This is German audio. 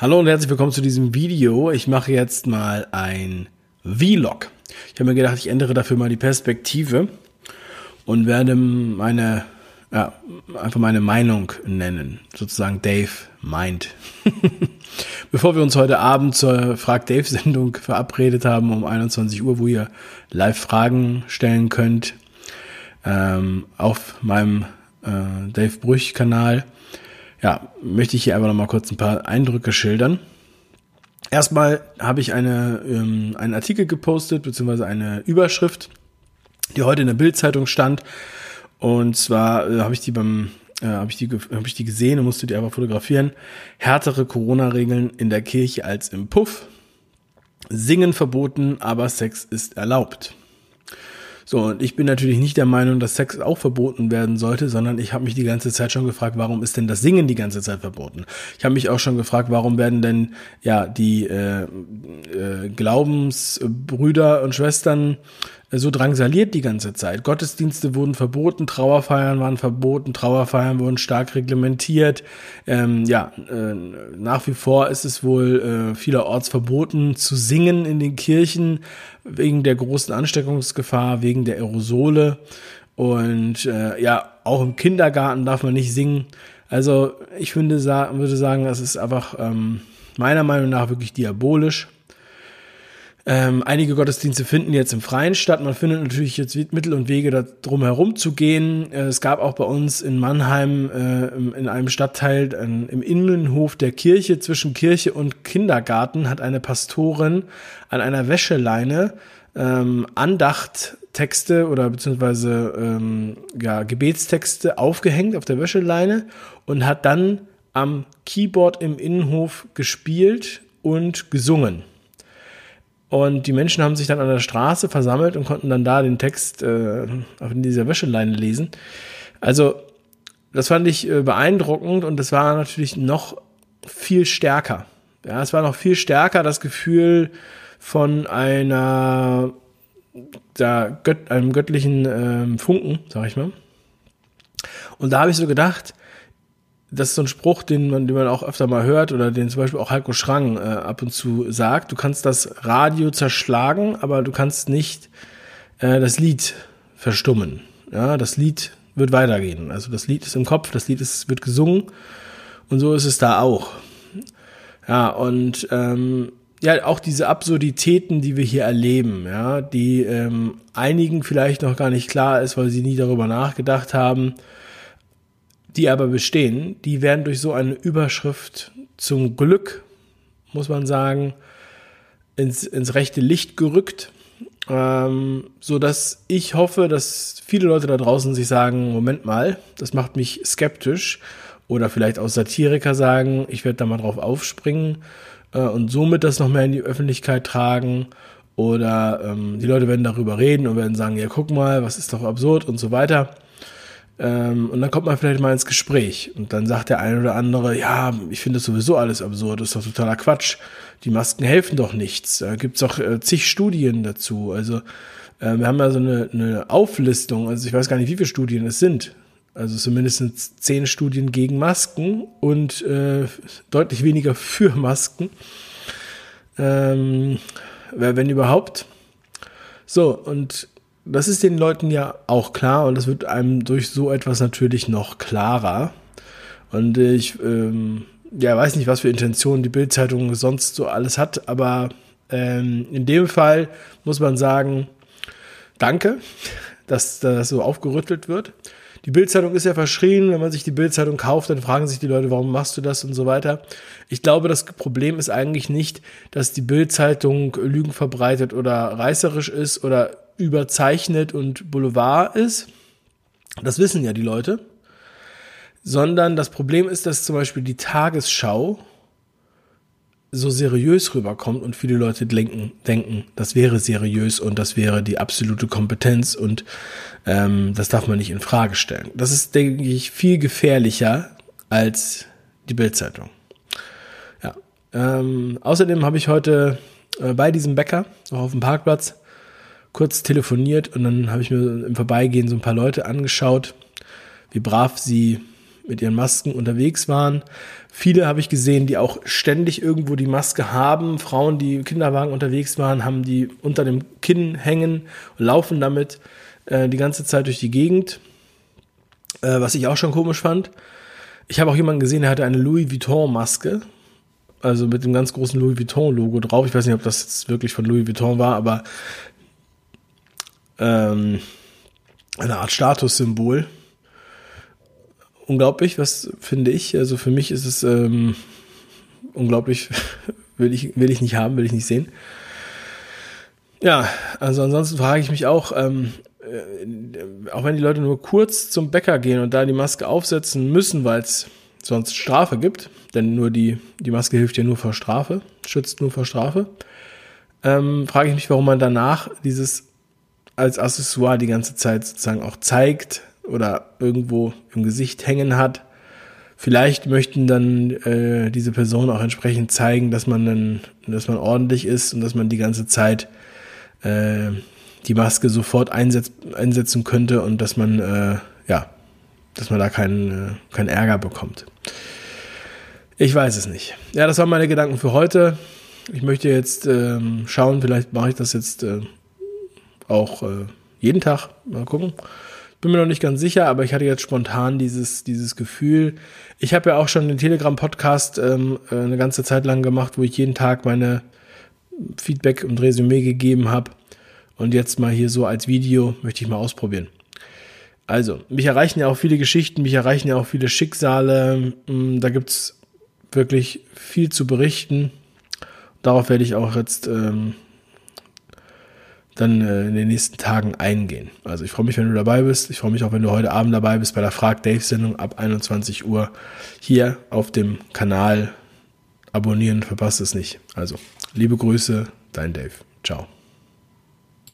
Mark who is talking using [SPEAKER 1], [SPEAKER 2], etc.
[SPEAKER 1] Hallo und herzlich willkommen zu diesem Video. Ich mache jetzt mal ein Vlog. Ich habe mir gedacht, ich ändere dafür mal die Perspektive und werde meine, ja, einfach meine Meinung nennen. Sozusagen Dave meint. Bevor wir uns heute Abend zur Frag Dave Sendung verabredet haben um 21 Uhr, wo ihr live Fragen stellen könnt, ähm, auf meinem äh, Dave Brüch Kanal, ja, möchte ich hier einfach noch mal kurz ein paar Eindrücke schildern. Erstmal habe ich eine, ähm, einen Artikel gepostet, beziehungsweise eine Überschrift, die heute in der Bildzeitung stand. Und zwar äh, habe ich die beim äh, habe ich, die, hab ich die gesehen und musste die einfach fotografieren. Härtere Corona-Regeln in der Kirche als im Puff. Singen verboten, aber Sex ist erlaubt. So, und ich bin natürlich nicht der Meinung, dass Sex auch verboten werden sollte, sondern ich habe mich die ganze Zeit schon gefragt, warum ist denn das Singen die ganze Zeit verboten? Ich habe mich auch schon gefragt, warum werden denn ja die äh, äh, Glaubensbrüder und Schwestern so drangsaliert die ganze Zeit. Gottesdienste wurden verboten, Trauerfeiern waren verboten, Trauerfeiern wurden stark reglementiert. Ähm, ja, äh, nach wie vor ist es wohl äh, vielerorts verboten zu singen in den Kirchen wegen der großen Ansteckungsgefahr, wegen der Aerosole. Und äh, ja, auch im Kindergarten darf man nicht singen. Also ich finde, würde sagen, das ist einfach ähm, meiner Meinung nach wirklich diabolisch. Ähm, einige Gottesdienste finden jetzt im Freien statt. Man findet natürlich jetzt Mittel und Wege, da drum herum zu gehen. Äh, es gab auch bei uns in Mannheim äh, in einem Stadtteil äh, im Innenhof der Kirche zwischen Kirche und Kindergarten hat eine Pastorin an einer Wäscheleine ähm, Andachttexte oder beziehungsweise ähm, ja, Gebetstexte aufgehängt auf der Wäscheleine und hat dann am Keyboard im Innenhof gespielt und gesungen. Und die Menschen haben sich dann an der Straße versammelt und konnten dann da den Text äh, auf dieser Wäscheleine lesen. Also, das fand ich äh, beeindruckend und das war natürlich noch viel stärker. Ja, es war noch viel stärker das Gefühl von einer, da Gött, einem göttlichen ähm, Funken, sag ich mal. Und da habe ich so gedacht, das ist so ein Spruch, den man, den man auch öfter mal hört oder den zum Beispiel auch Heiko Schrang äh, ab und zu sagt. Du kannst das Radio zerschlagen, aber du kannst nicht äh, das Lied verstummen. Ja, das Lied wird weitergehen. Also das Lied ist im Kopf, das Lied ist, wird gesungen und so ist es da auch. Ja, und ähm, ja, auch diese Absurditäten, die wir hier erleben, ja, die ähm, einigen vielleicht noch gar nicht klar ist, weil sie nie darüber nachgedacht haben die aber bestehen, die werden durch so eine Überschrift zum Glück, muss man sagen, ins, ins rechte Licht gerückt, ähm, so dass ich hoffe, dass viele Leute da draußen sich sagen, Moment mal, das macht mich skeptisch. Oder vielleicht auch Satiriker sagen, ich werde da mal drauf aufspringen äh, und somit das noch mehr in die Öffentlichkeit tragen. Oder ähm, die Leute werden darüber reden und werden sagen, ja guck mal, was ist doch absurd und so weiter. Ähm, und dann kommt man vielleicht mal ins Gespräch und dann sagt der eine oder andere, ja, ich finde das sowieso alles absurd, das ist doch totaler Quatsch. Die Masken helfen doch nichts. Da gibt's auch äh, zig Studien dazu. Also äh, wir haben ja so eine, eine Auflistung, also ich weiß gar nicht, wie viele Studien es sind. Also zumindest zehn Studien gegen Masken und äh, deutlich weniger für Masken. Ähm, wenn überhaupt. So, und das ist den Leuten ja auch klar und das wird einem durch so etwas natürlich noch klarer. Und ich ähm, ja, weiß nicht, was für Intentionen die Bildzeitung sonst so alles hat, aber ähm, in dem Fall muss man sagen, danke, dass das so aufgerüttelt wird. Die Bildzeitung ist ja verschrien, wenn man sich die Bildzeitung kauft, dann fragen sich die Leute, warum machst du das und so weiter. Ich glaube, das Problem ist eigentlich nicht, dass die Bildzeitung Lügen verbreitet oder reißerisch ist oder überzeichnet und Boulevard ist. Das wissen ja die Leute. Sondern das Problem ist, dass zum Beispiel die Tagesschau so seriös rüberkommt und viele Leute denken, denken, das wäre seriös und das wäre die absolute Kompetenz und ähm, das darf man nicht in Frage stellen. Das ist, denke ich, viel gefährlicher als die Bildzeitung. Ja. Ähm, außerdem habe ich heute äh, bei diesem Bäcker, auch auf dem Parkplatz, kurz telefoniert und dann habe ich mir im Vorbeigehen so ein paar Leute angeschaut, wie brav sie mit ihren Masken unterwegs waren. Viele habe ich gesehen, die auch ständig irgendwo die Maske haben. Frauen, die im Kinderwagen unterwegs waren, haben die unter dem Kinn hängen und laufen damit äh, die ganze Zeit durch die Gegend. Äh, was ich auch schon komisch fand. Ich habe auch jemanden gesehen, der hatte eine Louis Vuitton-Maske. Also mit dem ganz großen Louis Vuitton-Logo drauf. Ich weiß nicht, ob das jetzt wirklich von Louis Vuitton war, aber ähm, eine Art Statussymbol unglaublich, was finde ich. Also für mich ist es ähm, unglaublich, will ich, will ich nicht haben, will ich nicht sehen. Ja, also ansonsten frage ich mich auch, ähm, äh, auch wenn die Leute nur kurz zum Bäcker gehen und da die Maske aufsetzen müssen, weil es sonst Strafe gibt, denn nur die, die Maske hilft ja nur vor Strafe, schützt nur vor Strafe, ähm, frage ich mich, warum man danach dieses als Accessoire die ganze Zeit sozusagen auch zeigt, oder irgendwo im Gesicht hängen hat. Vielleicht möchten dann äh, diese Personen auch entsprechend zeigen, dass man dann, dass man ordentlich ist und dass man die ganze Zeit äh, die Maske sofort einsetz, einsetzen könnte und dass man äh, ja, dass man da keinen äh, keinen Ärger bekommt. Ich weiß es nicht. Ja, das waren meine Gedanken für heute. Ich möchte jetzt ähm, schauen, vielleicht mache ich das jetzt äh, auch äh, jeden Tag. Mal gucken. Bin mir noch nicht ganz sicher, aber ich hatte jetzt spontan dieses, dieses Gefühl. Ich habe ja auch schon den Telegram-Podcast ähm, äh, eine ganze Zeit lang gemacht, wo ich jeden Tag meine Feedback und Resümee gegeben habe. Und jetzt mal hier so als Video möchte ich mal ausprobieren. Also, mich erreichen ja auch viele Geschichten, mich erreichen ja auch viele Schicksale. Mm, da gibt's wirklich viel zu berichten. Darauf werde ich auch jetzt ähm, dann äh, in den nächsten Tagen eingehen. Also ich freue mich, wenn du dabei bist. Ich freue mich auch, wenn du heute Abend dabei bist bei der Frag Dave Sendung ab 21 Uhr hier auf dem Kanal. Abonnieren, verpasst es nicht. Also, liebe Grüße, dein Dave. Ciao.